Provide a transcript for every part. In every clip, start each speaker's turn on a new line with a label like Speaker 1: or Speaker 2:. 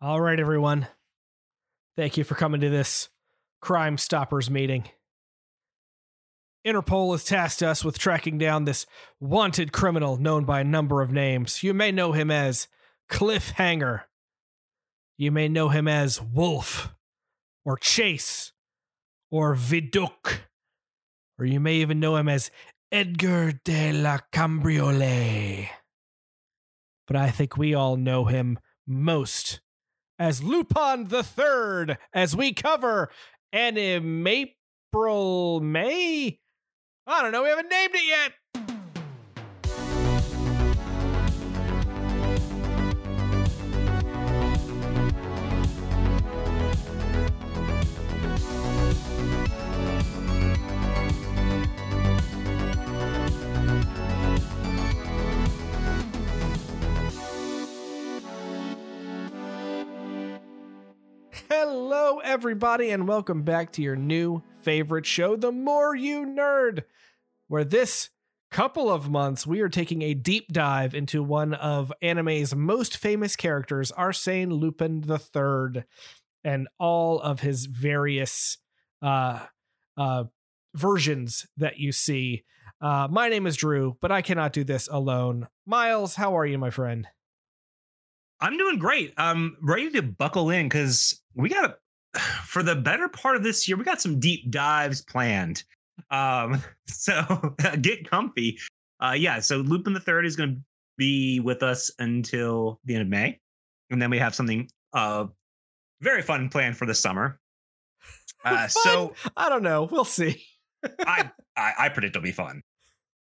Speaker 1: All right, everyone. Thank you for coming to this Crime Stoppers meeting. Interpol has tasked us with tracking down this wanted criminal known by a number of names. You may know him as Cliffhanger. You may know him as Wolf, or Chase, or Viduk, or you may even know him as Edgar de la Cambriole. But I think we all know him most as Lupin the Third as we cover Anime April May. I don't know. We haven't named it yet. Hello, everybody, and welcome back to your new favorite show, The More You Nerd, where this couple of months we are taking a deep dive into one of anime's most famous characters, Arsène Lupin III, and all of his various uh, uh, versions that you see. Uh, my name is Drew, but I cannot do this alone. Miles, how are you, my friend?
Speaker 2: I'm doing great. I'm ready to buckle in because we got for the better part of this year, we got some deep dives planned. Um, so get comfy. Uh, yeah, so Lupin the Third is going to be with us until the end of May, and then we have something uh very fun planned for the summer. Uh, so
Speaker 1: I don't know. We'll see.
Speaker 2: I, I I predict it'll be fun.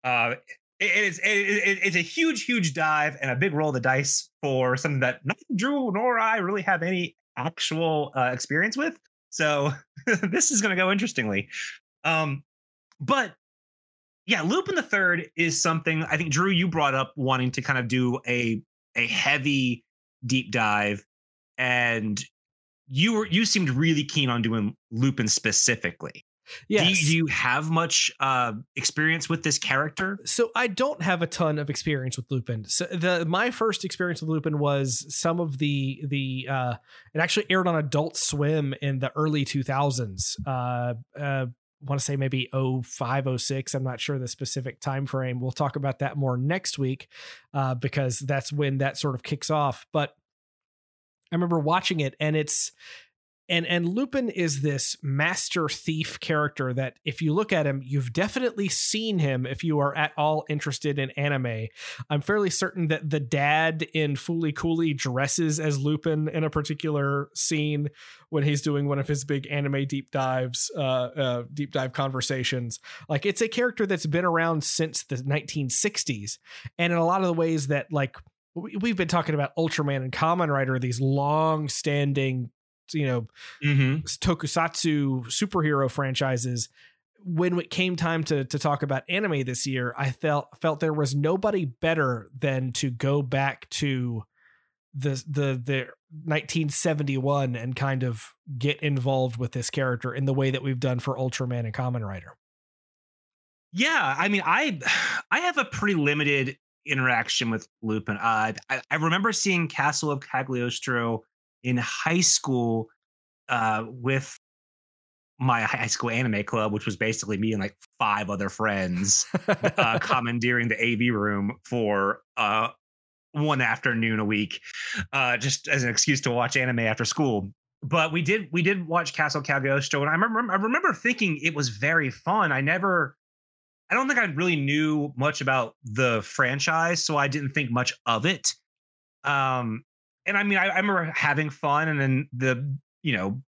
Speaker 2: Uh, it is it, it, it's a huge huge dive and a big roll of the dice for something that neither Drew nor I really have any actual uh, experience with. So this is going to go interestingly. Um, but yeah, Lupin the Third is something I think Drew you brought up wanting to kind of do a a heavy deep dive, and you were you seemed really keen on doing Lupin specifically.
Speaker 1: Yes.
Speaker 2: Do, you, do you have much uh, experience with this character?
Speaker 1: So I don't have a ton of experience with Lupin. So the my first experience with Lupin was some of the the uh, it actually aired on Adult Swim in the early 2000s. Uh, uh, want to say maybe 05 06 i'm not sure the specific time frame we'll talk about that more next week uh, because that's when that sort of kicks off but i remember watching it and it's and and Lupin is this master thief character that if you look at him you've definitely seen him if you are at all interested in anime. I'm fairly certain that the dad in Fooly Cooly dresses as Lupin in a particular scene when he's doing one of his big anime deep dives uh, uh deep dive conversations. Like it's a character that's been around since the 1960s and in a lot of the ways that like we've been talking about Ultraman and Kamen Rider, these long standing you know
Speaker 2: Mm-hmm.
Speaker 1: tokusatsu superhero franchises when it came time to to talk about anime this year i felt felt there was nobody better than to go back to the the the 1971 and kind of get involved with this character in the way that we've done for Ultraman and Kamen Rider.
Speaker 2: Yeah, I mean, I I have a pretty limited interaction with Lupin. Uh, I, I remember seeing Castle of Cagliostro in high school uh, with my high school anime club, which was basically me and like five other friends uh, commandeering the AV room for uh, one afternoon a week, uh, just as an excuse to watch anime after school. But we did we did watch Castle Cagliostro, and I remember I remember thinking it was very fun. I never, I don't think I really knew much about the franchise, so I didn't think much of it. Um, and I mean, I, I remember having fun, and then the you know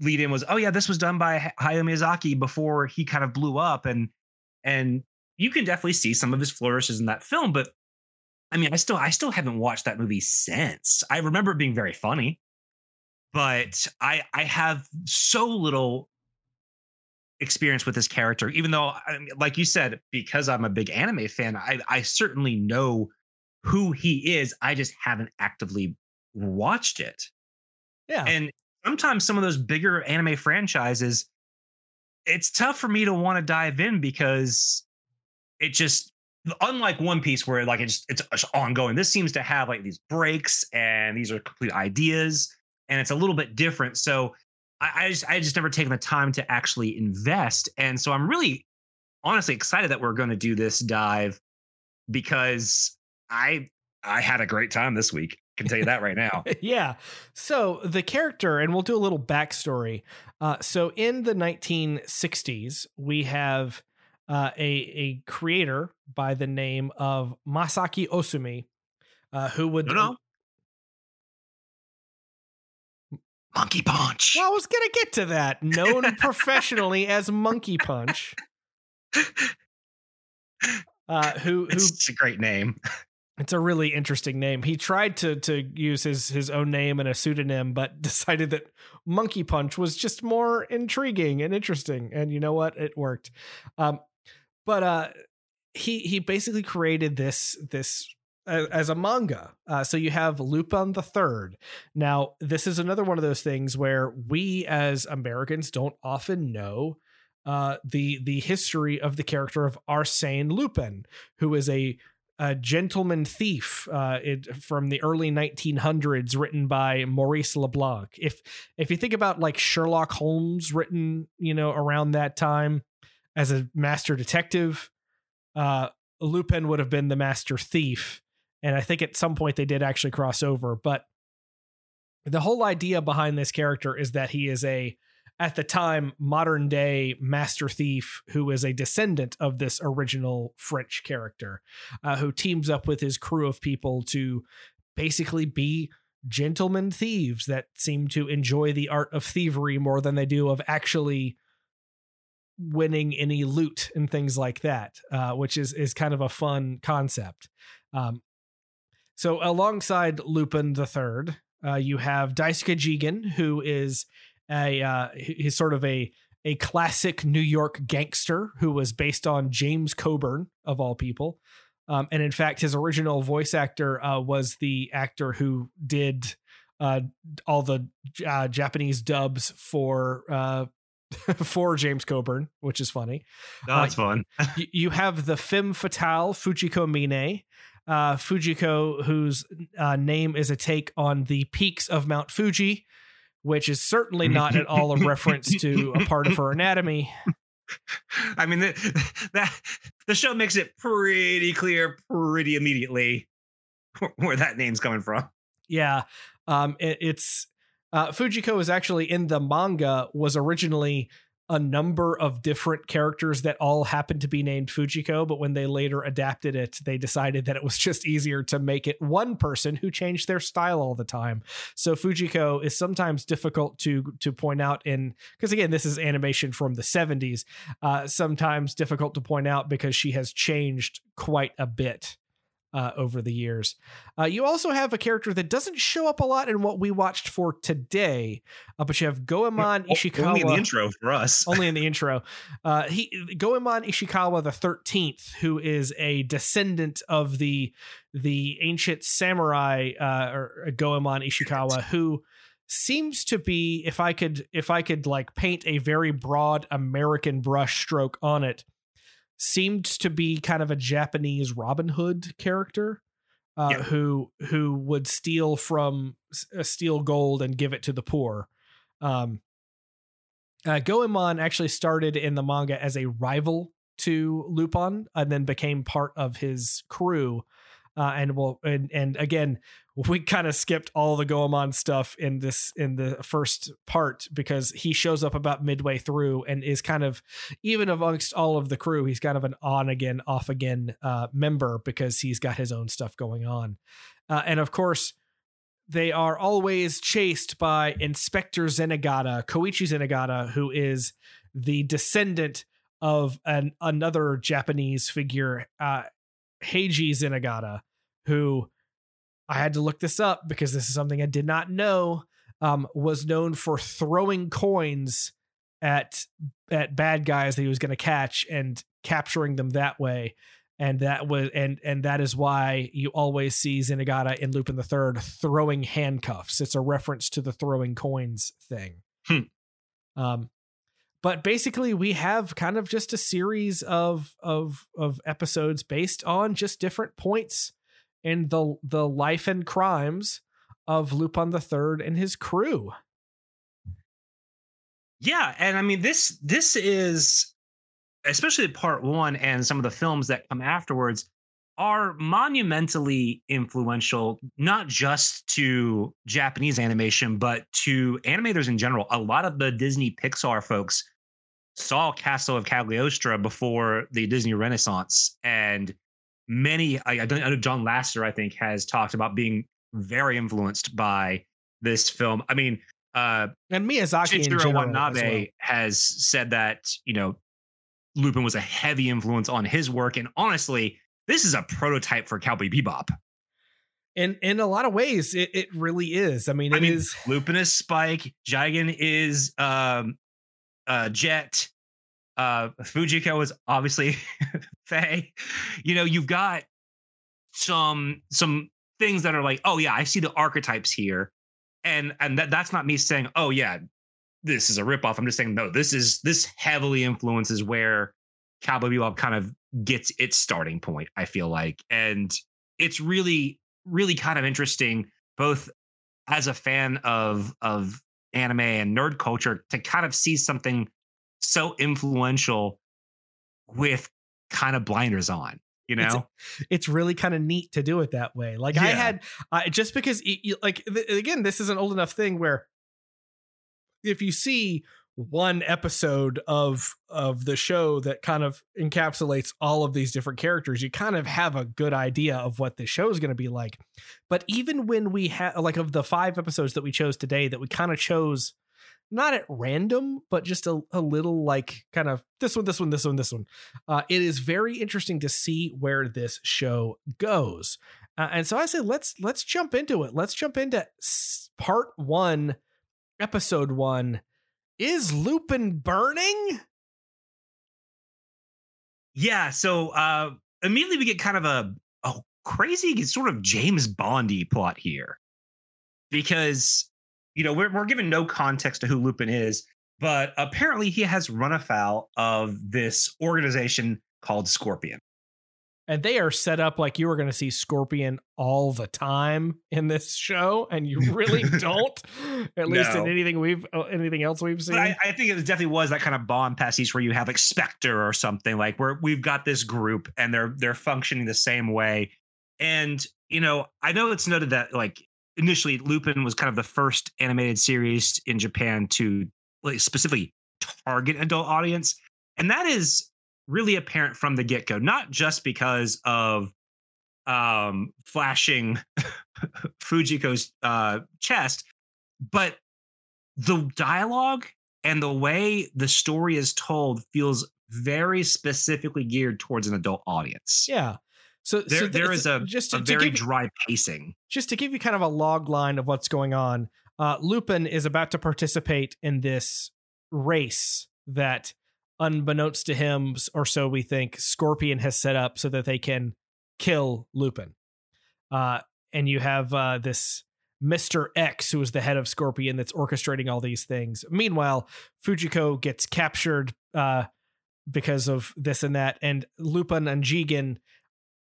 Speaker 2: lead in was, oh yeah, this was done by Hayao Miyazaki before he kind of blew up, and and you can definitely see some of his flourishes in that film, but I mean, I still I still haven't watched that movie since. I remember it being very funny, but I I have so little experience with this character, even though, like you said, because I'm a big anime fan, I I certainly know who he is. I just haven't actively watched it.
Speaker 1: Yeah.
Speaker 2: And sometimes some of those bigger anime franchises, it's tough for me to want to dive in because it just unlike One Piece where like it's it's ongoing. This seems to have like these breaks and these are complete ideas. and it's a little bit different. So I, I just I just never taken the time to actually invest, and so I'm really honestly excited that we're going to do this dive because I I had a great time this week. I can tell you that right now.
Speaker 1: yeah. So the character, and we'll do a little backstory. Uh, so in the 1960s, we have uh, a a creator by the name of Masaki Osumi, uh, who would
Speaker 2: no, no. Monkey Punch.
Speaker 1: Well, I was gonna get to that. Known professionally as Monkey Punch. Uh, who, who
Speaker 2: it's a great name.
Speaker 1: It's a really interesting name. He tried to to use his his own name and a pseudonym, but decided that Monkey Punch was just more intriguing and interesting. And you know what? It worked. Um, but uh, he he basically created this this as a manga. Uh, so you have Lupin the Third. Now, this is another one of those things where we as Americans don't often know uh, the the history of the character of Arsène Lupin, who is a a gentleman thief uh, it, from the early 1900s, written by Maurice Leblanc. If if you think about like Sherlock Holmes, written you know around that time as a master detective, uh, Lupin would have been the master thief and I think at some point they did actually cross over. But the whole idea behind this character is that he is a, at the time, modern day master thief who is a descendant of this original French character, uh, who teams up with his crew of people to basically be gentlemen thieves that seem to enjoy the art of thievery more than they do of actually winning any loot and things like that, uh, which is is kind of a fun concept. Um, so alongside Lupin the Third, uh, you have Daisuke Jigen, who is a uh, he's sort of a a classic New York gangster who was based on James Coburn of all people. Um, and in fact, his original voice actor uh, was the actor who did uh, all the uh, Japanese dubs for uh, for James Coburn, which is funny.
Speaker 2: That's fun.
Speaker 1: you have the femme fatale Fujiko Mine, uh, Fujiko, whose uh, name is a take on the peaks of Mount Fuji, which is certainly not at all a reference to a part of her anatomy.
Speaker 2: I mean, the, that the show makes it pretty clear, pretty immediately, where that name's coming from.
Speaker 1: Yeah, um, it, it's uh, Fujiko is actually in the manga was originally a number of different characters that all happened to be named Fujiko, but when they later adapted it, they decided that it was just easier to make it one person who changed their style all the time. So Fujiko is sometimes difficult to to point out in because again, this is animation from the 70s. Uh, sometimes difficult to point out because she has changed quite a bit uh, over the years. Uh, you also have a character that doesn't show up a lot in what we watched for today, uh, but you have Goemon Ishikawa.
Speaker 2: Only in the intro for us.
Speaker 1: only in the intro. Uh, he Goemon Ishikawa the Thirteenth, who is a descendant of the the ancient samurai uh, or Goemon Ishikawa, who seems to be if i could if i could like paint a very broad american brush stroke on it seemed to be kind of a Japanese Robin Hood character. Uh, yeah. who who would steal from uh, steal gold and give it to the poor. Um, uh, Goemon actually started in the manga as a rival to Lupin and then became part of his crew uh, and will and and again we kind of skipped all the Goemon stuff in this in the first part because he shows up about midway through and is kind of even amongst all of the crew he's kind of an on again off again uh, member because he's got his own stuff going on. Uh, and of course they are always chased by Inspector Zenigata, Koichi Zenigata, who is the descendant of an another Japanese figure, uh, Heiji Zenigata, who I had to look this up because this is something I did not know, um, was known for throwing coins at at bad guys that he was going to catch and capturing them that way. And that was and and that is why you always see Zenigata in Lupin the Third throwing handcuffs. It's a reference to the throwing coins thing.
Speaker 2: Hmm.
Speaker 1: Um, but basically we have kind of just a series of of of episodes based on just different points in the the life and crimes of Lupin the Third and his crew.
Speaker 2: Yeah, and I mean this this is especially part one and some of the films that come afterwards are monumentally influential, not just to Japanese animation, but to animators in general. A lot of the Disney Pixar folks saw Castle of Cagliostro before the Disney Renaissance, and many, I, I know John Lasseter, I think, has talked about being very influenced by this film. I mean, uh,
Speaker 1: and Miyazaki Shigeru
Speaker 2: Watanabe
Speaker 1: well.
Speaker 2: has said that you know Lupin was a heavy influence on his work, and honestly, this is a prototype for Cowboy Bebop.
Speaker 1: In in a lot of ways, it, it really is. I mean, it I mean, is
Speaker 2: Lupin is Spike, Jigen is um, uh, Jet, uh, Fujiko is obviously Faye. You know, you've got some some things that are like, oh yeah, I see the archetypes here, and and that that's not me saying, oh yeah, this is a ripoff. I'm just saying, no, this is this heavily influences where Cowboy Bebop kind of gets its starting point. I feel like, and it's really really kind of interesting, both as a fan of of anime and nerd culture, to kind of see something so influential with kind of blinders on you know
Speaker 1: it's, it's really kind of neat to do it that way like yeah. i had uh, just because it, like th- again this is an old enough thing where if you see one episode of of the show that kind of encapsulates all of these different characters you kind of have a good idea of what the show is going to be like but even when we have like of the five episodes that we chose today that we kind of chose not at random, but just a, a little like kind of this one, this one, this one, this one. Uh, it is very interesting to see where this show goes. Uh, and so I say let's let's jump into it. Let's jump into part one, episode one. Is Lupin burning?
Speaker 2: Yeah. So uh, immediately we get kind of a, crazy sort of James Bondy plot here because you know, we're, we're given no context to who Lupin is, but apparently he has run afoul of this organization called Scorpion.
Speaker 1: And they are set up like you were going to see Scorpion all the time in this show, and you really don't. At least no. in anything we've, uh, anything else we've seen.
Speaker 2: I, I, think it definitely was that kind of Bond pastiche where you have like Spectre or something like where we've got this group and they're they're functioning the same way. And you know, I know it's noted that like initially Lupin was kind of the first animated series in Japan to like specifically target adult audience, and that is really apparent from the get go. Not just because of um, flashing Fujiko's uh, chest, but the dialogue and the way the story is told feels very specifically geared towards an adult audience.
Speaker 1: Yeah. So
Speaker 2: there,
Speaker 1: so
Speaker 2: there is a just to, a very dry pacing.
Speaker 1: Just to give you kind of a log line of what's going on, uh, Lupin is about to participate in this race that, unbeknownst to him, or so we think, Scorpion has set up so that they can kill Lupin. Uh, and you have uh, this Mr. X, who is the head of Scorpion, that's orchestrating all these things. Meanwhile, Fujiko gets captured uh, because of this and that, and Lupin and Jigen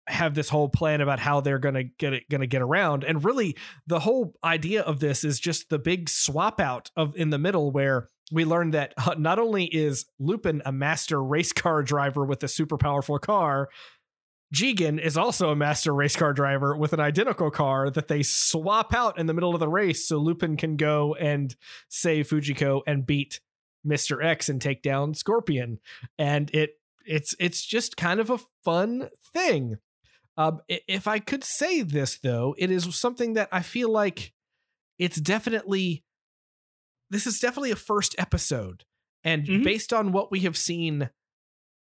Speaker 1: have this whole plan about how they're gonna get it gonna get around and really the whole idea of this is just the big swap out of in the middle where we learn that uh, not only is Lupin a master race car driver with a super powerful car Jigen is also a master race car driver with an identical car that they swap out in the middle of the race so Lupin can go and save Fujiko and beat Mr. X and take down Scorpion and it it's it's just kind of a fun thing um, if I could say this though, it is something that I feel like it's definitely this is definitely a first episode, and mm-hmm. based on what we have seen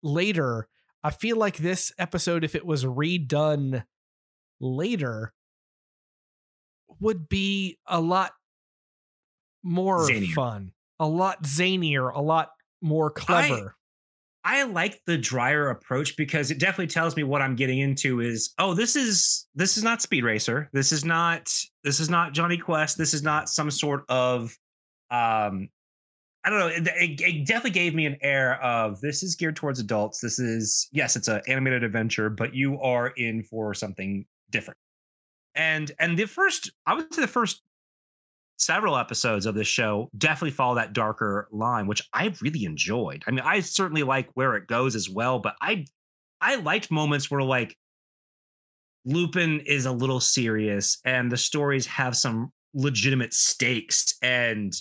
Speaker 1: later, I feel like this episode, if it was redone later, would be a lot more zanier. fun, a lot zanier, a lot more clever.
Speaker 2: I like the drier approach because it definitely tells me what I'm getting into is oh this is this is not Speed Racer. This is not this is not Jonny Quest. This is not some sort of um I don't know. It, it, it, definitely gave me an air of this is geared towards adults. This is yes, it's an animated adventure, but you are in for something different. and and the first I would say the first several episodes of this show definitely follow that darker line, which I really enjoyed. I mean, I certainly like where it goes as well, but I I liked moments where like Lupin is a little serious and the stories have some legitimate stakes. And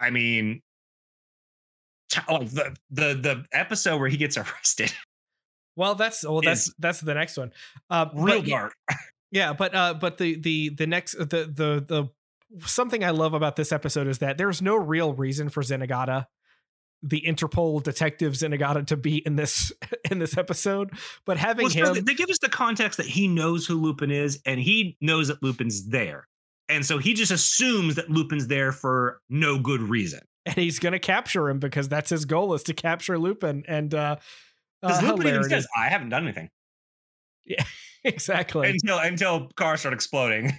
Speaker 2: I mean, oh, the the the episode where he gets arrested.
Speaker 1: Well, that's well, that's that's the next one.
Speaker 2: Uh, real dark.
Speaker 1: Yeah, but uh, but the the the next the the the something I love about this episode is that there's no real reason for Zenigata, the Interpol detective Zenigata, to be in this in this episode. But having well, him,
Speaker 2: they give us the context that he knows who Lupin is, and he knows that Lupin's there, and so he just assumes that Lupin's there for no good reason,
Speaker 1: and he's going to capture him because that's his goal is to capture Lupin. And uh,
Speaker 2: uh Lupin even says, "I haven't done anything."
Speaker 1: Yeah, exactly.
Speaker 2: Until until cars start exploding.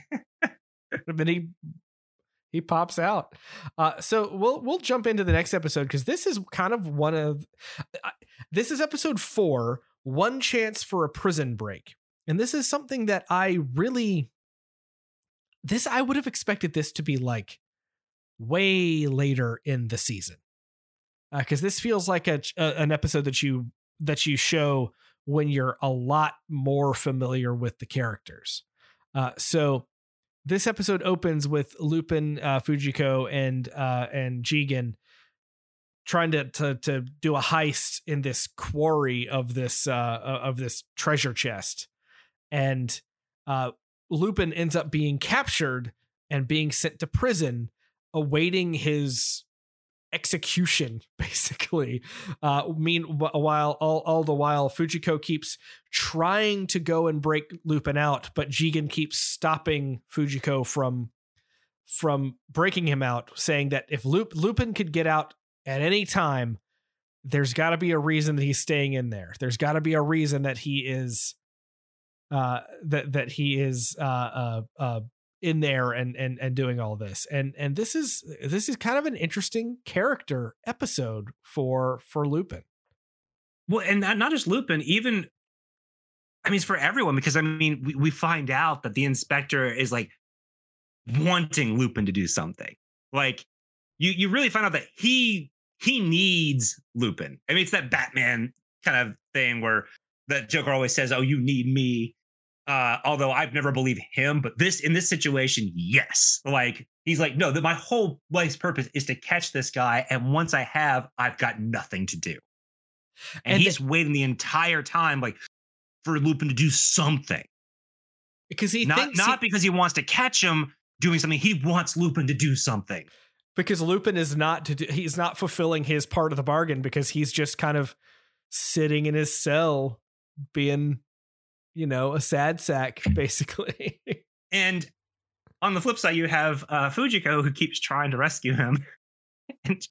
Speaker 1: then he he pops out. Uh, so we'll we'll jump into the next episode because this is kind of one of uh, this is episode four, one chance for a prison break, and this is something that I really this I would have expected this to be like way later in the season because uh, this feels like a, a an episode that you that you show when you're a lot more familiar with the characters. Uh, so this episode opens with Lupin, uh, Fujiko, and uh, and Jigen trying to, to to do a heist in this quarry of this uh, of this treasure chest, and uh, Lupin ends up being captured and being sent to prison, awaiting his execution basically. Uh meanwhile all, all the while fujiko keeps trying to go and break lupin out but jigen keeps stopping fujiko from from breaking him out saying that if Lup- lupin could get out at any time there's got to be a reason that he's staying in there. There's got to be a reason that he is uh that that he is uh uh, uh in there and and and doing all this. And and this is this is kind of an interesting character episode for for lupin.
Speaker 2: Well and not just lupin even i mean it's for everyone because i mean we, we find out that the inspector is like wanting lupin to do something. Like you you really find out that he he needs lupin. I mean it's that batman kind of thing where the joker always says oh you need me uh, although I've never believed him, but this in this situation, yes. Like he's like, no, that my whole life's purpose is to catch this guy, and once I have, I've got nothing to do. And, and he's the, waiting the entire time, like for Lupin to do something.
Speaker 1: Because he
Speaker 2: not not
Speaker 1: he,
Speaker 2: because he wants to catch him doing something. He wants Lupin to do something.
Speaker 1: Because Lupin is not to do, he's not fulfilling his part of the bargain because he's just kind of sitting in his cell being you know, a sad sack, basically.
Speaker 2: and on the flip side, you have uh, Fujiko who keeps trying to rescue him. and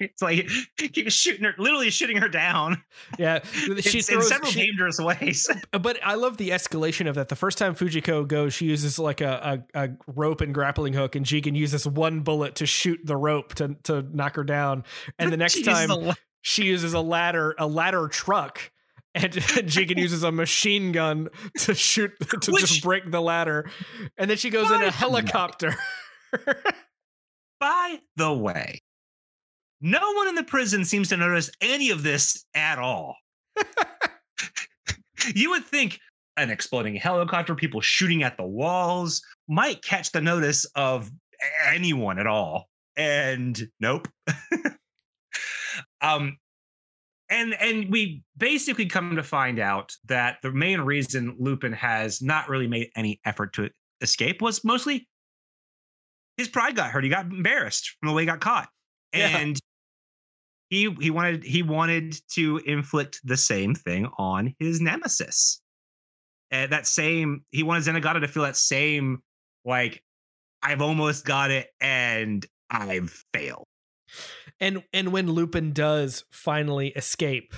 Speaker 2: it's like keeps shooting her, literally shooting her down.
Speaker 1: Yeah,
Speaker 2: she throws, in several she, dangerous ways.
Speaker 1: But I love the escalation of that. The first time Fujiko goes, she uses like a, a, a rope and grappling hook, and Jigen uses one bullet to shoot the rope to to knock her down. And the next time, she uses a ladder, a ladder truck and, and Jigen uses a machine gun to shoot to Which, just break the ladder, and then she goes in a helicopter.
Speaker 2: by the way, no one in the prison seems to notice any of this at all. you would think an exploding helicopter, people shooting at the walls, might catch the notice of anyone at all. And nope. um, and and we basically come to find out that the main reason Lupin has not really made any effort to escape was mostly his pride got hurt. He got embarrassed from the way he got caught, and yeah. he he wanted he wanted to inflict the same thing on his nemesis. And that same he wanted Zenigata to feel that same like I've almost got it and I've failed
Speaker 1: and and when Lupin does finally escape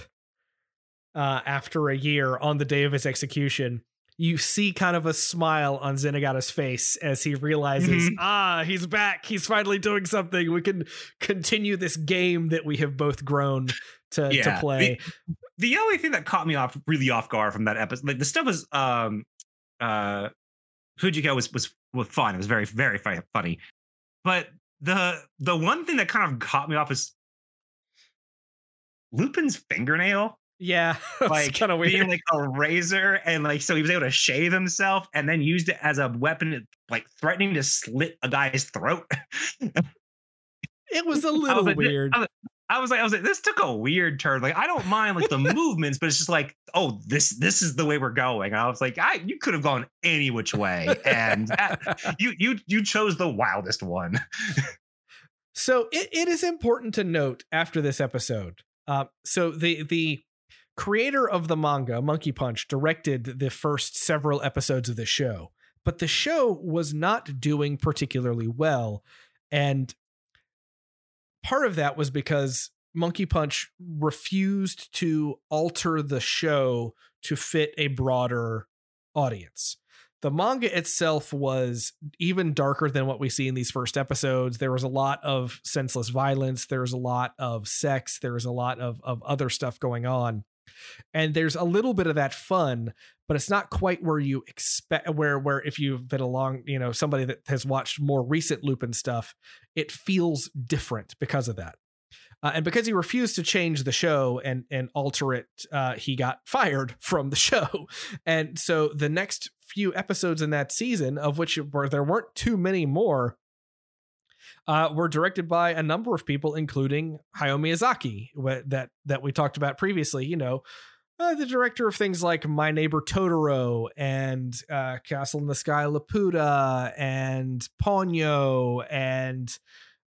Speaker 1: uh, after a year on the day of his execution, you see kind of a smile on Zenigata's face as he realizes, mm-hmm. ah, he's back. He's finally doing something. We can continue this game that we have both grown to, yeah. to play.
Speaker 2: The, the, only thing that caught me off really off guard from that episode, like the stuff was um uh Fujiko was was was fun. It was very very funny. But the the one thing that kind of caught me off is Lupin's fingernail.
Speaker 1: Yeah,
Speaker 2: like kind of weird. Being like a razor, and like so he was able to shave himself, and then used it as a weapon, like threatening to slit a guy's throat.
Speaker 1: it was a little was like, weird.
Speaker 2: I was, I was like, I was like, this took a weird turn. Like, I don't mind like the movements, but it's just like, oh, this this is the way we're going. And I was like, I you could have gone any which way, and you you you chose the wildest one.
Speaker 1: so it, it is important to note after this episode. Uh, so the the creator of the manga, Monkey Punch, directed the first several episodes of the show, but the show was not doing particularly well. And part of that was because Monkey Punch refused to alter the show to fit a broader audience. The manga itself was even darker than what we see in these first episodes. There was a lot of senseless violence. There was a lot of sex. There was a lot of, of other stuff going on and there's a little bit of that fun but it's not quite where you expect where where if you've been along you know somebody that has watched more recent lupin stuff it feels different because of that. Uh, and because he refused to change the show and and alter it uh, he got fired from the show. And so the next few episodes in that season of which were there weren't too many more uh, were directed by a number of people, including Hayao Miyazaki, that that we talked about previously. You know, uh, the director of things like My Neighbor Totoro and uh, Castle in the Sky Laputa and Ponyo and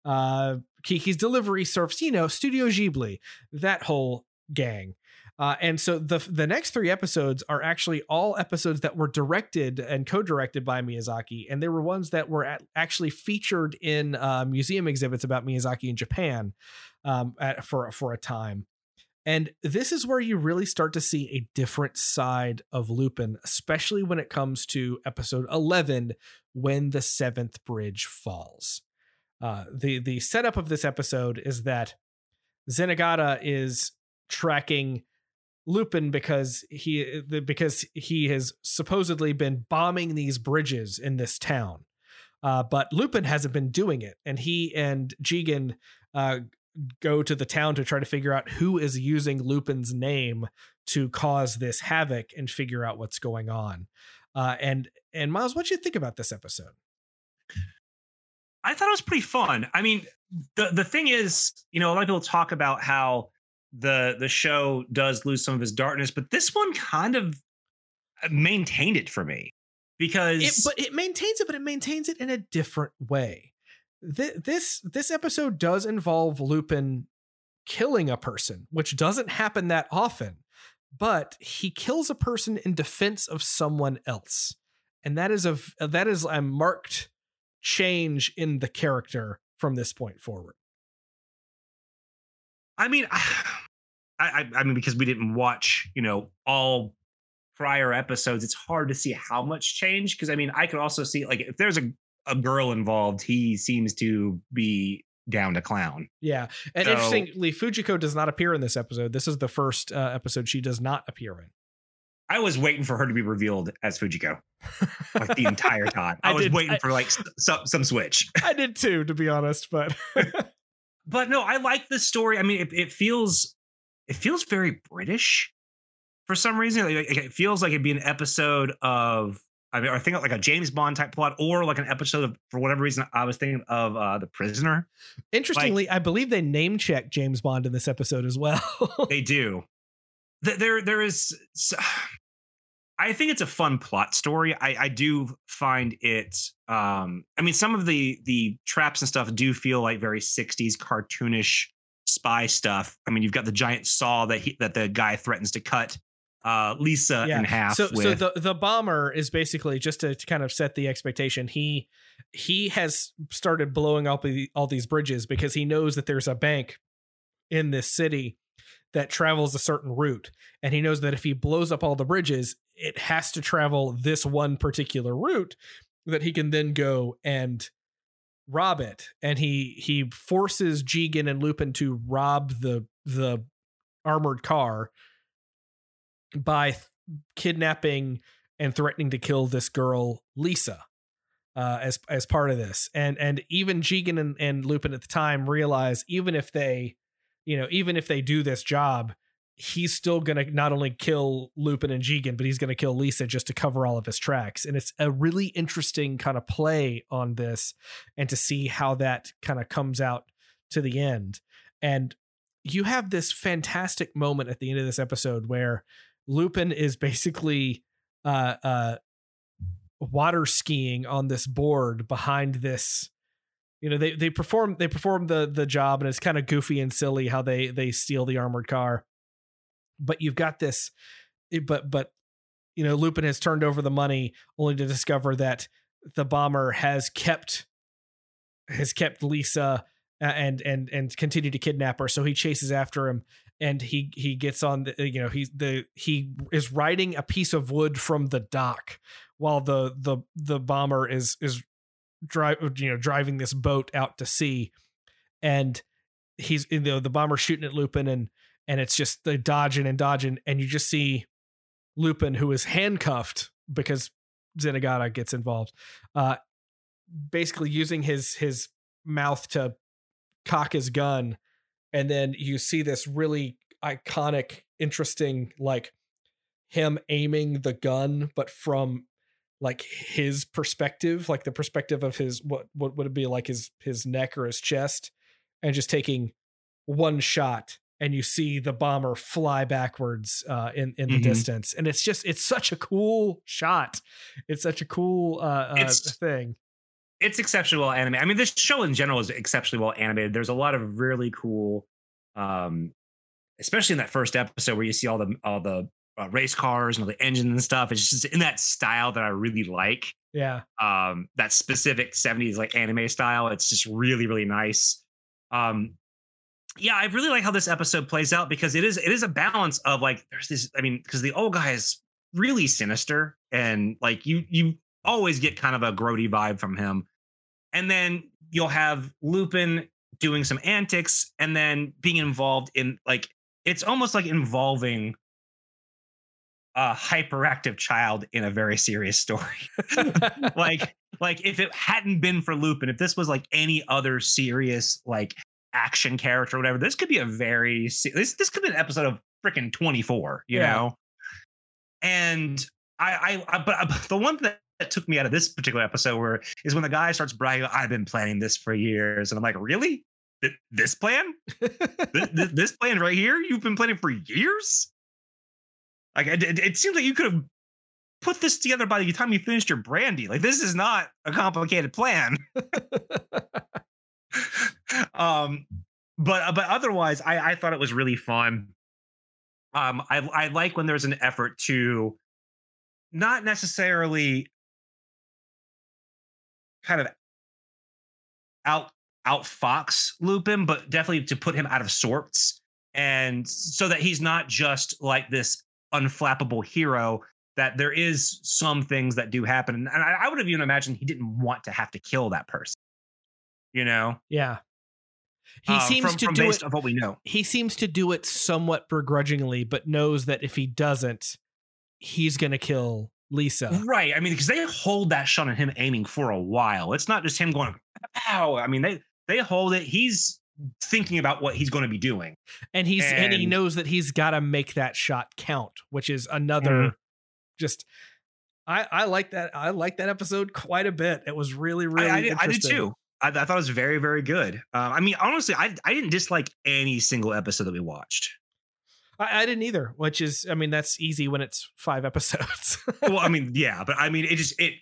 Speaker 1: uh, Kiki's Delivery Service, you know, Studio Ghibli, that whole gang. Uh, and so the the next three episodes are actually all episodes that were directed and co-directed by Miyazaki, and they were ones that were at, actually featured in uh, museum exhibits about Miyazaki in Japan um, at, for for a time. And this is where you really start to see a different side of Lupin, especially when it comes to episode eleven, when the seventh bridge falls. Uh, the the setup of this episode is that Zenigata is tracking Lupin because he because he has supposedly been bombing these bridges in this town. Uh, but Lupin hasn't been doing it, and he and Jigen uh, go to the town to try to figure out who is using Lupin's name to cause this havoc and figure out what's going on. Uh, and and Miles, what do you think about this episode?
Speaker 2: I thought it was pretty fun. I mean, the the thing is, you know, a lot of people talk about how the the show does lose some of his darkness, but this one kind of uh, maintained it for me because
Speaker 1: it, but it maintains it, but it maintains it in a different way. this this episode does involve Lupin killing a person, which doesn't happen that often, but he kills a person in defense of someone else, and that is a that is a marked change in the character from this point forward.
Speaker 2: I mean, I, I, I mean, because we didn't watch, you know, all prior episodes, it's hard to see how much change. Because I mean, I could also see like if there's a a girl involved, he seems to be down to clown.
Speaker 1: Yeah, and so, interestingly, Fujiko does not appear in this episode. This is the first uh, episode she does not appear in.
Speaker 2: I was waiting for her to be revealed as Fujiko, like the entire time. I, I was did, waiting I, for like some some switch.
Speaker 1: I did too, to be honest, but
Speaker 2: but no, I like the story. I mean, it, it feels it feels very British for some reason. Like, it feels like it'd be an episode of I mean, I think like a James Bond type plot, or like an episode of for whatever reason I was thinking of uh The Prisoner.
Speaker 1: Interestingly, like, I believe they name check James Bond in this episode as well.
Speaker 2: they do. There, there is. I think it's a fun plot story. I, I do find it. Um, I mean, some of the the traps and stuff do feel like very '60s cartoonish spy stuff. I mean, you've got the giant saw that he, that the guy threatens to cut uh, Lisa yeah. in half.
Speaker 1: So, with. so the the bomber is basically just to, to, kind of set the expectation. He he has started blowing up all these bridges because he knows that there's a bank in this city that travels a certain route, and he knows that if he blows up all the bridges, it has to travel this one particular route that he can then go and rob it. And he he forces Jigen and Lupin to rob the the armored car by th- kidnapping and threatening to kill this girl Lisa uh, as as part of this. And and even Jigen and, and Lupin at the time realize even if they, you know, even if they do this job, he's still gonna not only kill Lupin and Jigen, but he's gonna kill Lisa just to cover all of his tracks. And it's a really interesting kind of play on this, and to see how that kind of comes out to the end. And you have this fantastic moment at the end of this episode where Lupin is basically uh, uh, water skiing on this board behind this. You know, they they perform they perform the the job, and it's kind of goofy and silly how they they steal the armored car. But you've got this, eh, but but you know, Lupin has turned over the money only to discover that the bomber has kept has kept Lisa and and and continue to kidnap her. So he chases after him, and he he gets on the you know he's the he is riding a piece of wood from the dock while the the the bomber is is drive you know driving this boat out to sea, and he's you know the bomber shooting at Lupin and and it's just the dodging and dodging, and you just see Lupin who is handcuffed because Zenigata gets involved, uh, basically using his his mouth to cock his gun and then you see this really iconic interesting like him aiming the gun but from like his perspective like the perspective of his what what would it be like his his neck or his chest and just taking one shot and you see the bomber fly backwards uh, in in the mm-hmm. distance and it's just it's such a cool shot it's such a cool uh, uh thing
Speaker 2: it's exceptionally well animated. I mean, this show in general is exceptionally well animated. There's a lot of really cool, um, especially in that first episode where you see all the all the uh, race cars and all the engines and stuff. It's just in that style that I really like.
Speaker 1: Yeah.
Speaker 2: Um, that specific 70s like anime style. It's just really, really nice. Um, yeah, I really like how this episode plays out because it is it is a balance of like there's this, I mean, because the old guy is really sinister and like you you always get kind of a grody vibe from him. And then you'll have Lupin doing some antics and then being involved in like it's almost like involving a hyperactive child in a very serious story. like like if it hadn't been for Lupin, if this was like any other serious like action character or whatever, this could be a very this this could be an episode of freaking 24, you yeah. know. And I, I, I but, uh, but the one that that took me out of this particular episode where is when the guy starts bragging, I've been planning this for years. And I'm like, really? This plan? this, this, plan right here? You've been planning for years? Like, it, it seems like you could have put this together by the time you finished your brandy. Like, this is not a complicated plan. um, but but otherwise, I, I thought it was really fun. Um, I I like when there's an effort to not necessarily kind of out outfox Lupin, but definitely to put him out of sorts, and so that he's not just like this unflappable hero. That there is some things that do happen, and I, I would have even imagined he didn't want to have to kill that person. You know?
Speaker 1: Yeah. He uh, seems from, to from do
Speaker 2: it of what we know.
Speaker 1: He seems to do it somewhat begrudgingly, but knows that if he doesn't, he's to kill Lisa.
Speaker 2: Right. I mean, because they hold that shot on him aiming for a while. It's not just him going, ow. I mean, they they hold it. He's thinking about what he's going to be doing.
Speaker 1: And he's and, and he knows that he's got to make that shot count, which is another mm. just I I like that I like that episode quite a bit. It was really really I, I, I did too.
Speaker 2: I, I, thought it was very very good. Um, I mean, honestly, I I didn't dislike any single episode that we watched.
Speaker 1: I, I, didn't either, which is, I mean, that's easy when it's five episodes.
Speaker 2: well, I mean, yeah, but I mean, it just it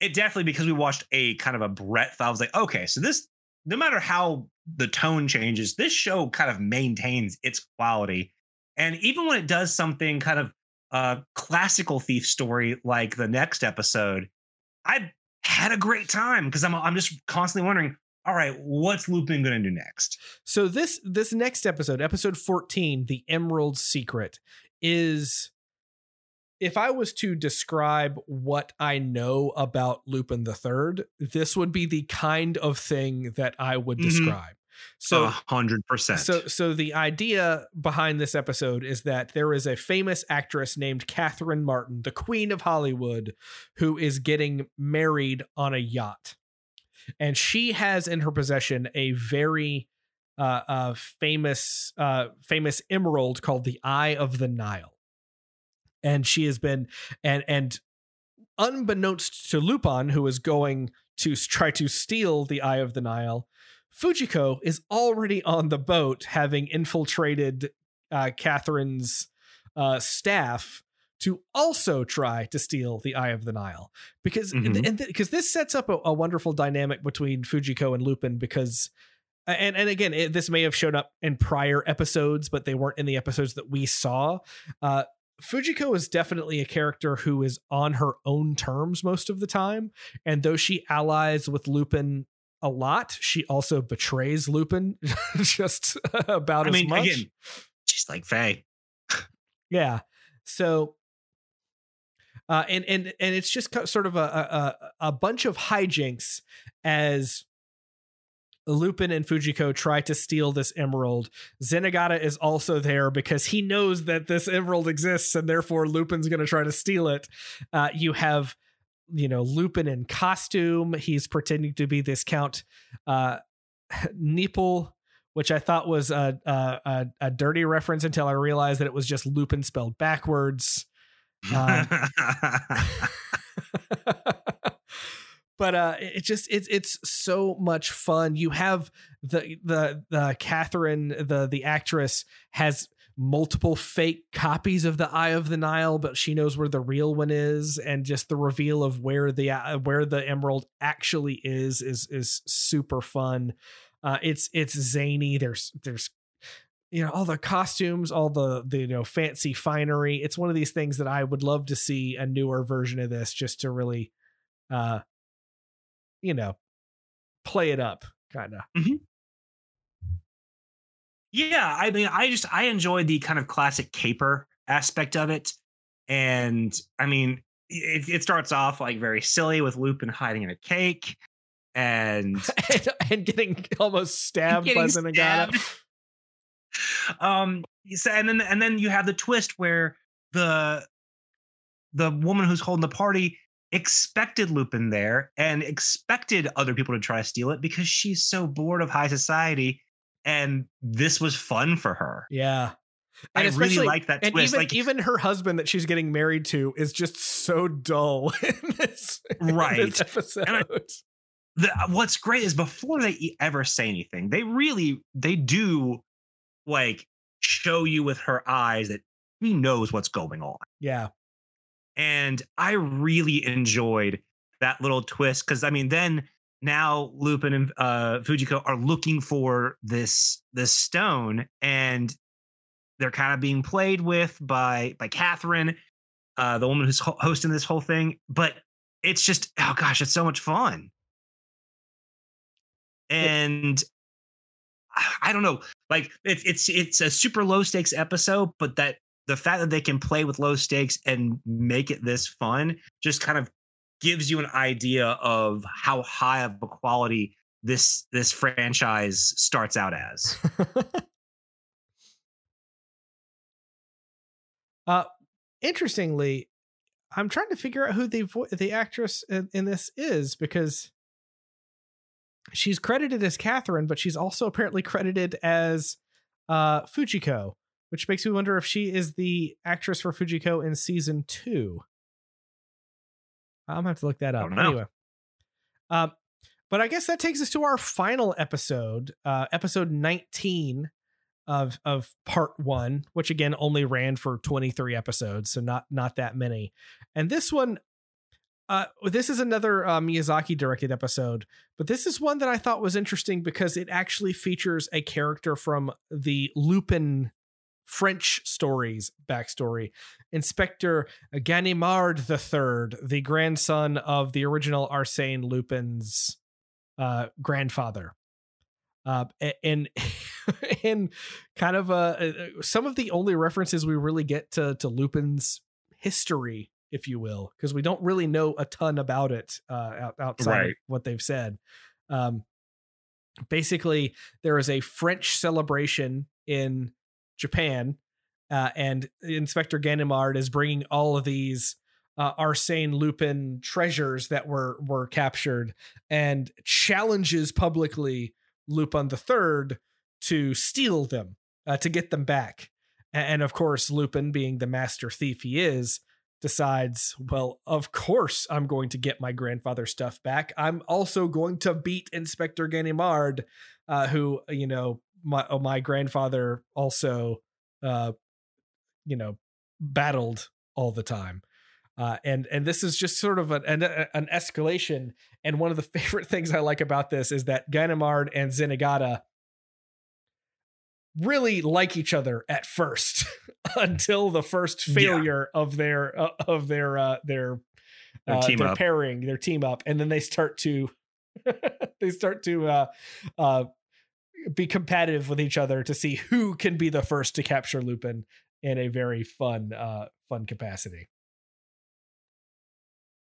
Speaker 2: it definitely because we watched a kind of a breadth. I was like, okay, so this, no matter how the tone changes, this show kind of maintains its quality, and even when it does something kind of a classical thief story like the next episode, I had a great time because I'm I'm just constantly wondering all right, what's Lupin going to do next?
Speaker 1: So this this next episode, episode 14, The Emerald Secret is if I was to describe what I know about Lupin the Third, this would be the kind of thing that I would mm-hmm. describe. So
Speaker 2: hundred percent.
Speaker 1: So so the idea behind this episode is that there is a famous actress named Catherine Martin, the Queen of Hollywood, who is getting married on a yacht. And she has in her possession a very uh, uh famous uh famous emerald called the Eye of the Nile. And she has been and and unbeknownst to Lupin, who is going to try to steal the Eye of the Nile, Fujiko is already on the boat, having infiltrated uh, Catherine's uh, staff to also try to steal the Eye of the Nile, because mm-hmm. and because th- this sets up a, a, wonderful dynamic between Fujiko and Lupin. Because and and again, it, this may have shown up in prior episodes, but they weren't in the episodes that we saw. Uh, Fujiko is definitely a character who is on her own terms most of the time. And though she allies with Lupin a lot, she also betrays Lupin just about I as mean, much. Again,
Speaker 2: she's like Faye.
Speaker 1: yeah. So uh, and and and it's just sort of a, a a bunch of hijinks as Lupin and Fujiko try to steal this emerald. Zenigata is also there because he knows that this emerald exists and therefore Lupin's going to try to steal it. Uh, you have, you know, Lupin in costume. He's pretending to be this Count uh, Nipple, which I thought was a, a, a, dirty reference until I realized that it was just Lupin spelled backwards. Um, but uh it just it's it's so much fun you have the the the catherine the the actress has multiple fake copies of the eye of the nile but she knows where the real one is and just the reveal of where the uh, where the emerald actually is is is super fun uh it's it's zany there's there's you know all the costumes all the the you know fancy finery it's one of these things that i would love to see a newer version of this just to really uh you know, play it up, kind of.
Speaker 2: Mm-hmm. Yeah, I mean, I just I enjoy the kind of classic caper aspect of it, and I mean, it, it starts off like very silly with Lupin hiding in a cake, and
Speaker 1: and, and getting almost stabbed getting by Zenigata.
Speaker 2: um, and then and then you have the twist where the the woman who's holding the party expected Lupin there and expected other people to try to steal it because she's so bored of high society and this was fun for her.
Speaker 1: Yeah.
Speaker 2: And I really like that
Speaker 1: and
Speaker 2: twist.
Speaker 1: Even,
Speaker 2: like
Speaker 1: even her husband that she's getting married to is just so dull in this,
Speaker 2: right.
Speaker 1: In this episode. I,
Speaker 2: the, uh, what's great is before they ever say anything, they really they do like show you with her eyes that he knows what's going on.
Speaker 1: Yeah.
Speaker 2: And I really enjoyed that little twist because I mean, then now Lupin and uh, Fujiko are looking for this this stone, and they're kind of being played with by by Catherine, uh, the woman who's ho- hosting this whole thing. But it's just oh gosh, it's so much fun. And I don't know, like it's it's it's a super low stakes episode, but that the fact that they can play with low stakes and make it this fun just kind of gives you an idea of how high of a quality this this franchise starts out as.
Speaker 1: uh interestingly, I'm trying to figure out who the vo- the actress in, in this is because she's credited as Catherine, but she's also apparently credited as uh Fujiko which makes me wonder if she is the actress for Fujiko in season two. I'm gonna have to look that up. Anyway, um, but I guess that takes us to our final episode, uh, episode 19 of of part one, which again only ran for 23 episodes, so not not that many. And this one, uh, this is another uh, Miyazaki directed episode, but this is one that I thought was interesting because it actually features a character from the Lupin French stories backstory. Inspector Ganimard III, the grandson of the original Arsène Lupin's uh, grandfather. Uh, and and kind of uh, uh, some of the only references we really get to to Lupin's history, if you will, because we don't really know a ton about it uh, outside right. of what they've said. Um, basically there is a French celebration in Japan, uh, and Inspector Ganimard is bringing all of these uh, Arsène Lupin treasures that were were captured, and challenges publicly Lupin the Third to steal them, uh, to get them back. And of course, Lupin, being the master thief he is, decides, well, of course I'm going to get my grandfather's stuff back. I'm also going to beat Inspector Ganimard, uh, who, you know, my oh, my grandfather also, uh, you know, battled all the time. Uh, and and this is just sort of an, an, an escalation. And one of the favorite things I like about this is that Ganimard and Zenigata really like each other at first until the first failure yeah. of their uh, of their uh, their their, uh, team their pairing, their team up, and then they start to they start to uh, uh, be competitive with each other to see who can be the first to capture Lupin in a very fun uh, fun capacity.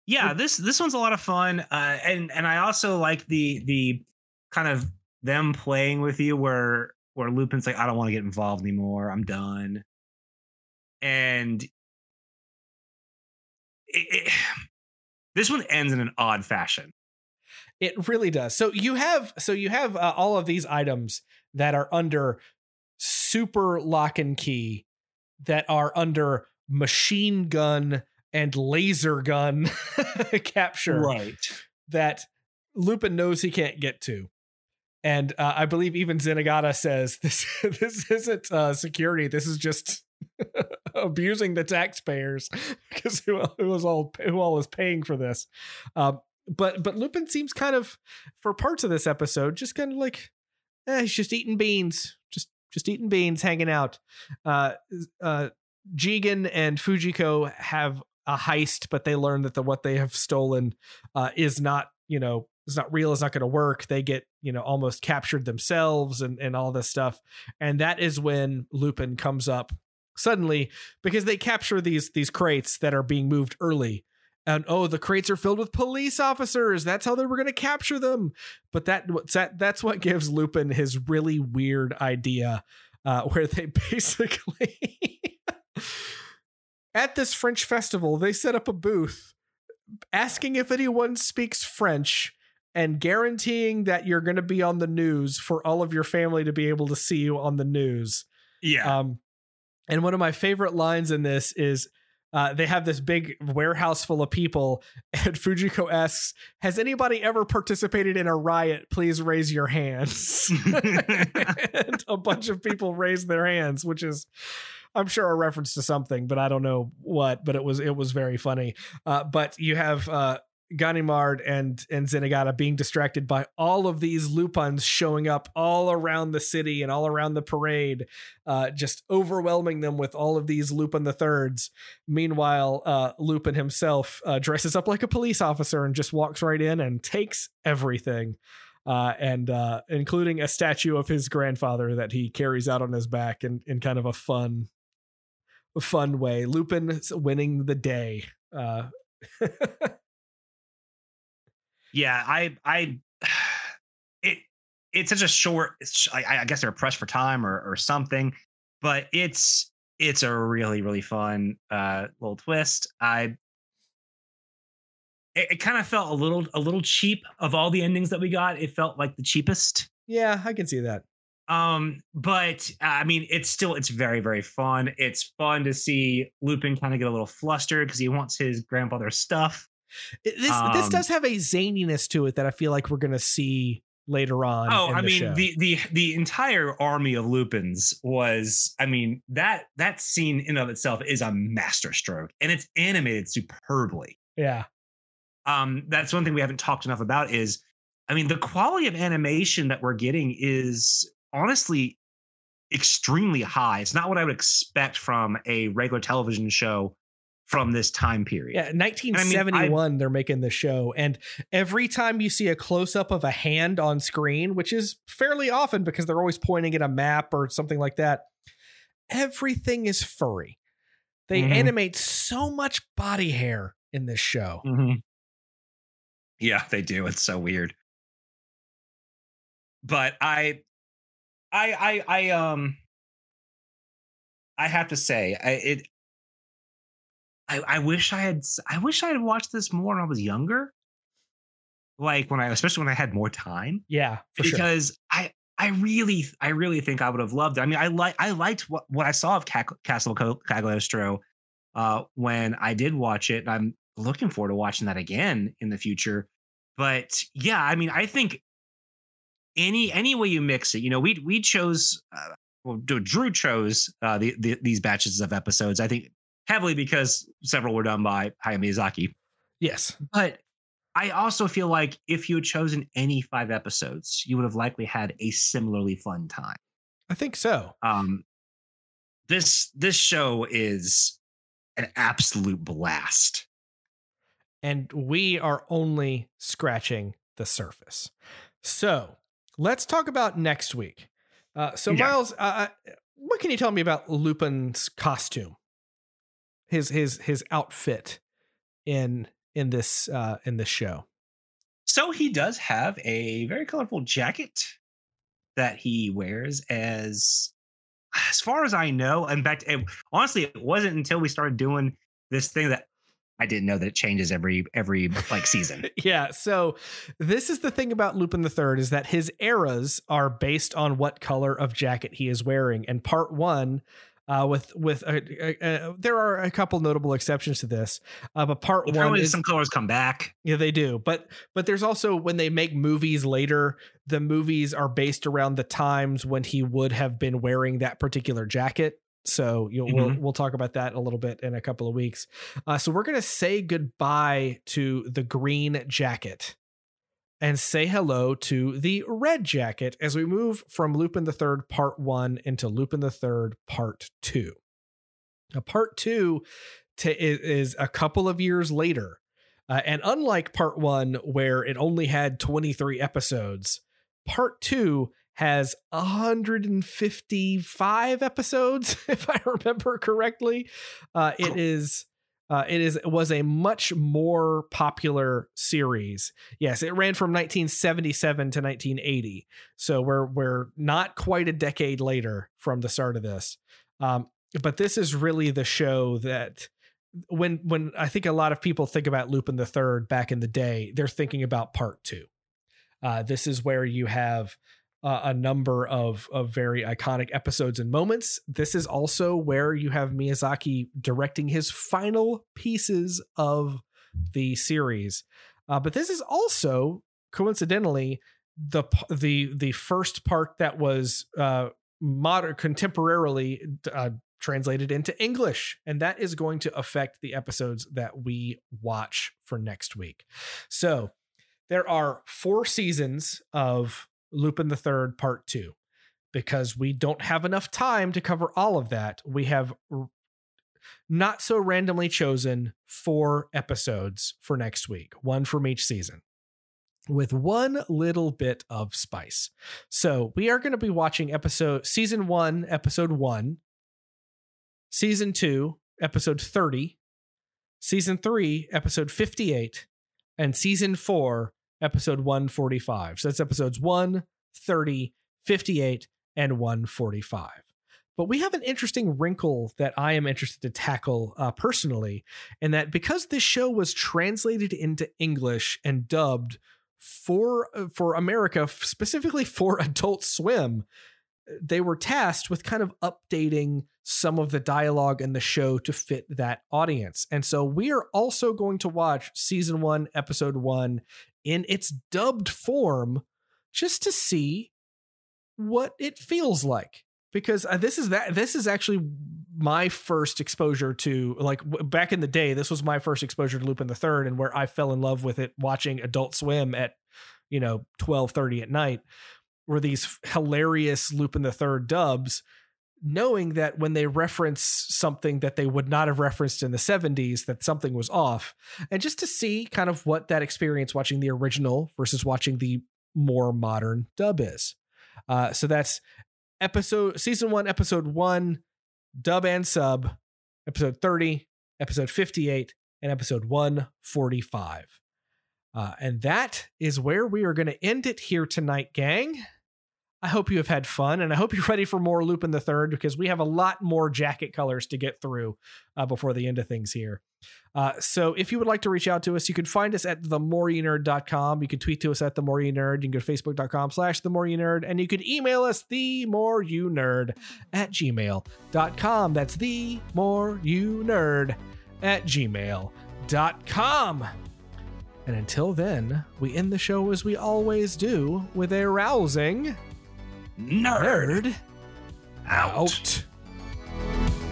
Speaker 2: Yeah, this this one's a lot of fun, uh, and and I also like the the kind of them playing with you where where Lupin's like, I don't want to get involved anymore. I'm done. And it, it, this one ends in an odd fashion.
Speaker 1: It really does. So you have so you have uh, all of these items that are under super lock and key that are under machine gun and laser gun capture
Speaker 2: right
Speaker 1: that Lupin knows he can't get to and uh, I believe even Zenigata says this this isn't uh, security. This is just abusing the taxpayers because who, who was all who all is paying for this. Um, but but Lupin seems kind of for parts of this episode just kind of like eh, he's just eating beans, just just eating beans, hanging out. Uh, uh, Jigen and Fujiko have a heist, but they learn that the what they have stolen uh, is not you know it's not real it's not going to work. They get you know almost captured themselves and and all this stuff. And that is when lupin comes up suddenly because they capture these these crates that are being moved early and oh the crates are filled with police officers that's how they were going to capture them but that that that's what gives lupin his really weird idea uh, where they basically at this french festival they set up a booth asking if anyone speaks french and guaranteeing that you're going to be on the news for all of your family to be able to see you on the news.
Speaker 2: Yeah.
Speaker 1: Um, and one of my favorite lines in this is uh, they have this big warehouse full of people, and Fujiko asks, "Has anybody ever participated in a riot? Please raise your hands." and a bunch of people raise their hands, which is, I'm sure, a reference to something, but I don't know what. But it was it was very funny. Uh, but you have uh, Ganimard and and Zenigata being distracted by all of these Lupins showing up all around the city and all around the parade, uh, just overwhelming them with all of these Lupin the Thirds. Meanwhile, uh, Lupin himself uh, dresses up like a police officer and just walks right in and takes everything. Uh, and uh, including a statue of his grandfather that he carries out on his back in, in kind of a fun, fun way. Lupin winning the day.
Speaker 2: Yeah, I I it it's such a short. I, I guess they're pressed for time or or something, but it's it's a really really fun uh little twist. I it, it kind of felt a little a little cheap of all the endings that we got. It felt like the cheapest.
Speaker 1: Yeah, I can see that.
Speaker 2: Um, but uh, I mean, it's still it's very very fun. It's fun to see Lupin kind of get a little flustered because he wants his grandfather's stuff.
Speaker 1: This um, this does have a zaniness to it that I feel like we're gonna see later on.
Speaker 2: Oh, I mean
Speaker 1: show.
Speaker 2: the the the entire army of Lupins was. I mean that that scene in of itself is a masterstroke, and it's animated superbly.
Speaker 1: Yeah.
Speaker 2: Um, that's one thing we haven't talked enough about. Is I mean the quality of animation that we're getting is honestly extremely high. It's not what I would expect from a regular television show from this time period.
Speaker 1: Yeah, 1971 I mean, they're making the show and every time you see a close up of a hand on screen, which is fairly often because they're always pointing at a map or something like that, everything is furry. They mm-hmm. animate so much body hair in this show.
Speaker 2: Mm-hmm. Yeah, they do. It's so weird. but I, I, I, I, um, I have to say, I it. I, I wish I had. I wish I had watched this more when I was younger. Like when I, especially when I had more time.
Speaker 1: Yeah,
Speaker 2: because sure. I, I really, I really think I would have loved it. I mean, I like, I liked what what I saw of Castle Cagliostro uh, when I did watch it. I'm looking forward to watching that again in the future. But yeah, I mean, I think any any way you mix it, you know, we we chose uh, well, Drew chose uh, the, the, these batches of episodes. I think heavily because several were done by Hayao Miyazaki.
Speaker 1: Yes,
Speaker 2: but I also feel like if you had chosen any five episodes, you would have likely had a similarly fun time.
Speaker 1: I think so.
Speaker 2: Um, this this show is an absolute blast,
Speaker 1: and we are only scratching the surface. So let's talk about next week. Uh, so yeah. Miles, uh, uh, what can you tell me about Lupin's costume? His his his outfit in in this uh, in this show.
Speaker 2: So he does have a very colorful jacket that he wears as as far as I know. In fact, it, honestly, it wasn't until we started doing this thing that I didn't know that it changes every every like season.
Speaker 1: yeah. So this is the thing about Lupin the Third is that his eras are based on what color of jacket he is wearing. And part one, uh, with with uh, uh, uh there are a couple notable exceptions to this, uh, but part well, one is
Speaker 2: some colors come back.
Speaker 1: Yeah, they do. But but there's also when they make movies later, the movies are based around the times when he would have been wearing that particular jacket. So mm-hmm. we'll we'll talk about that a little bit in a couple of weeks. Uh, so we're gonna say goodbye to the green jacket and say hello to the red jacket as we move from Lupin the Third Part One into Lupin the Third Part Two. Now, Part Two is a couple of years later, uh, and unlike Part One, where it only had 23 episodes, Part Two has 155 episodes, if I remember correctly. Uh, it is. Uh, it is it was a much more popular series. Yes, it ran from 1977 to 1980, so we're we're not quite a decade later from the start of this. Um, but this is really the show that when when I think a lot of people think about Lupin the Third back in the day, they're thinking about Part Two. Uh, this is where you have uh, a number of of very iconic episodes and moments. This is also where you have Miyazaki directing his final pieces of the series. Uh, but this is also coincidentally the the the first part that was uh, modern contemporarily uh, translated into English, and that is going to affect the episodes that we watch for next week. So there are four seasons of Lupin the Third Part Two, because we don't have enough time to cover all of that. We have not so randomly chosen four episodes for next week, one from each season with one little bit of spice. So we are going to be watching episode season one, episode one, season two, episode 30, season three, episode 58, and season four, episode 145. So that's episodes 1, 30, 58, and 145. But we have an interesting wrinkle that I am interested to tackle uh, personally, and that because this show was translated into English and dubbed for uh, for America, specifically for Adult Swim, they were tasked with kind of updating some of the dialogue in the show to fit that audience. And so we are also going to watch season one, episode one in its dubbed form just to see what it feels like. Because uh, this is that this is actually my first exposure to like back in the day this was my first exposure to Lupin the Third and where I fell in love with it watching Adult Swim at you know 12:30 at night were these hilarious Lupin the Third dubs knowing that when they reference something that they would not have referenced in the 70s that something was off. And just to see kind of what that experience watching the original versus watching the more modern dub is. Uh, so that's episode season one episode one dub and sub episode 30 episode 58 and episode 145 uh, and that is where we are going to end it here tonight gang I hope you have had fun, and I hope you're ready for more Lupin the Third because we have a lot more jacket colors to get through uh, before the end of things here. Uh, so if you would like to reach out to us, you can find us at themoreyounerd.com. You can tweet to us at the more you can go to facebook.com slash the more and you can email us the more you nerd at gmail.com. That's the more you nerd at gmail.com. And until then, we end the show as we always do with a rousing
Speaker 2: nerd,
Speaker 1: nerd
Speaker 2: out.
Speaker 1: out.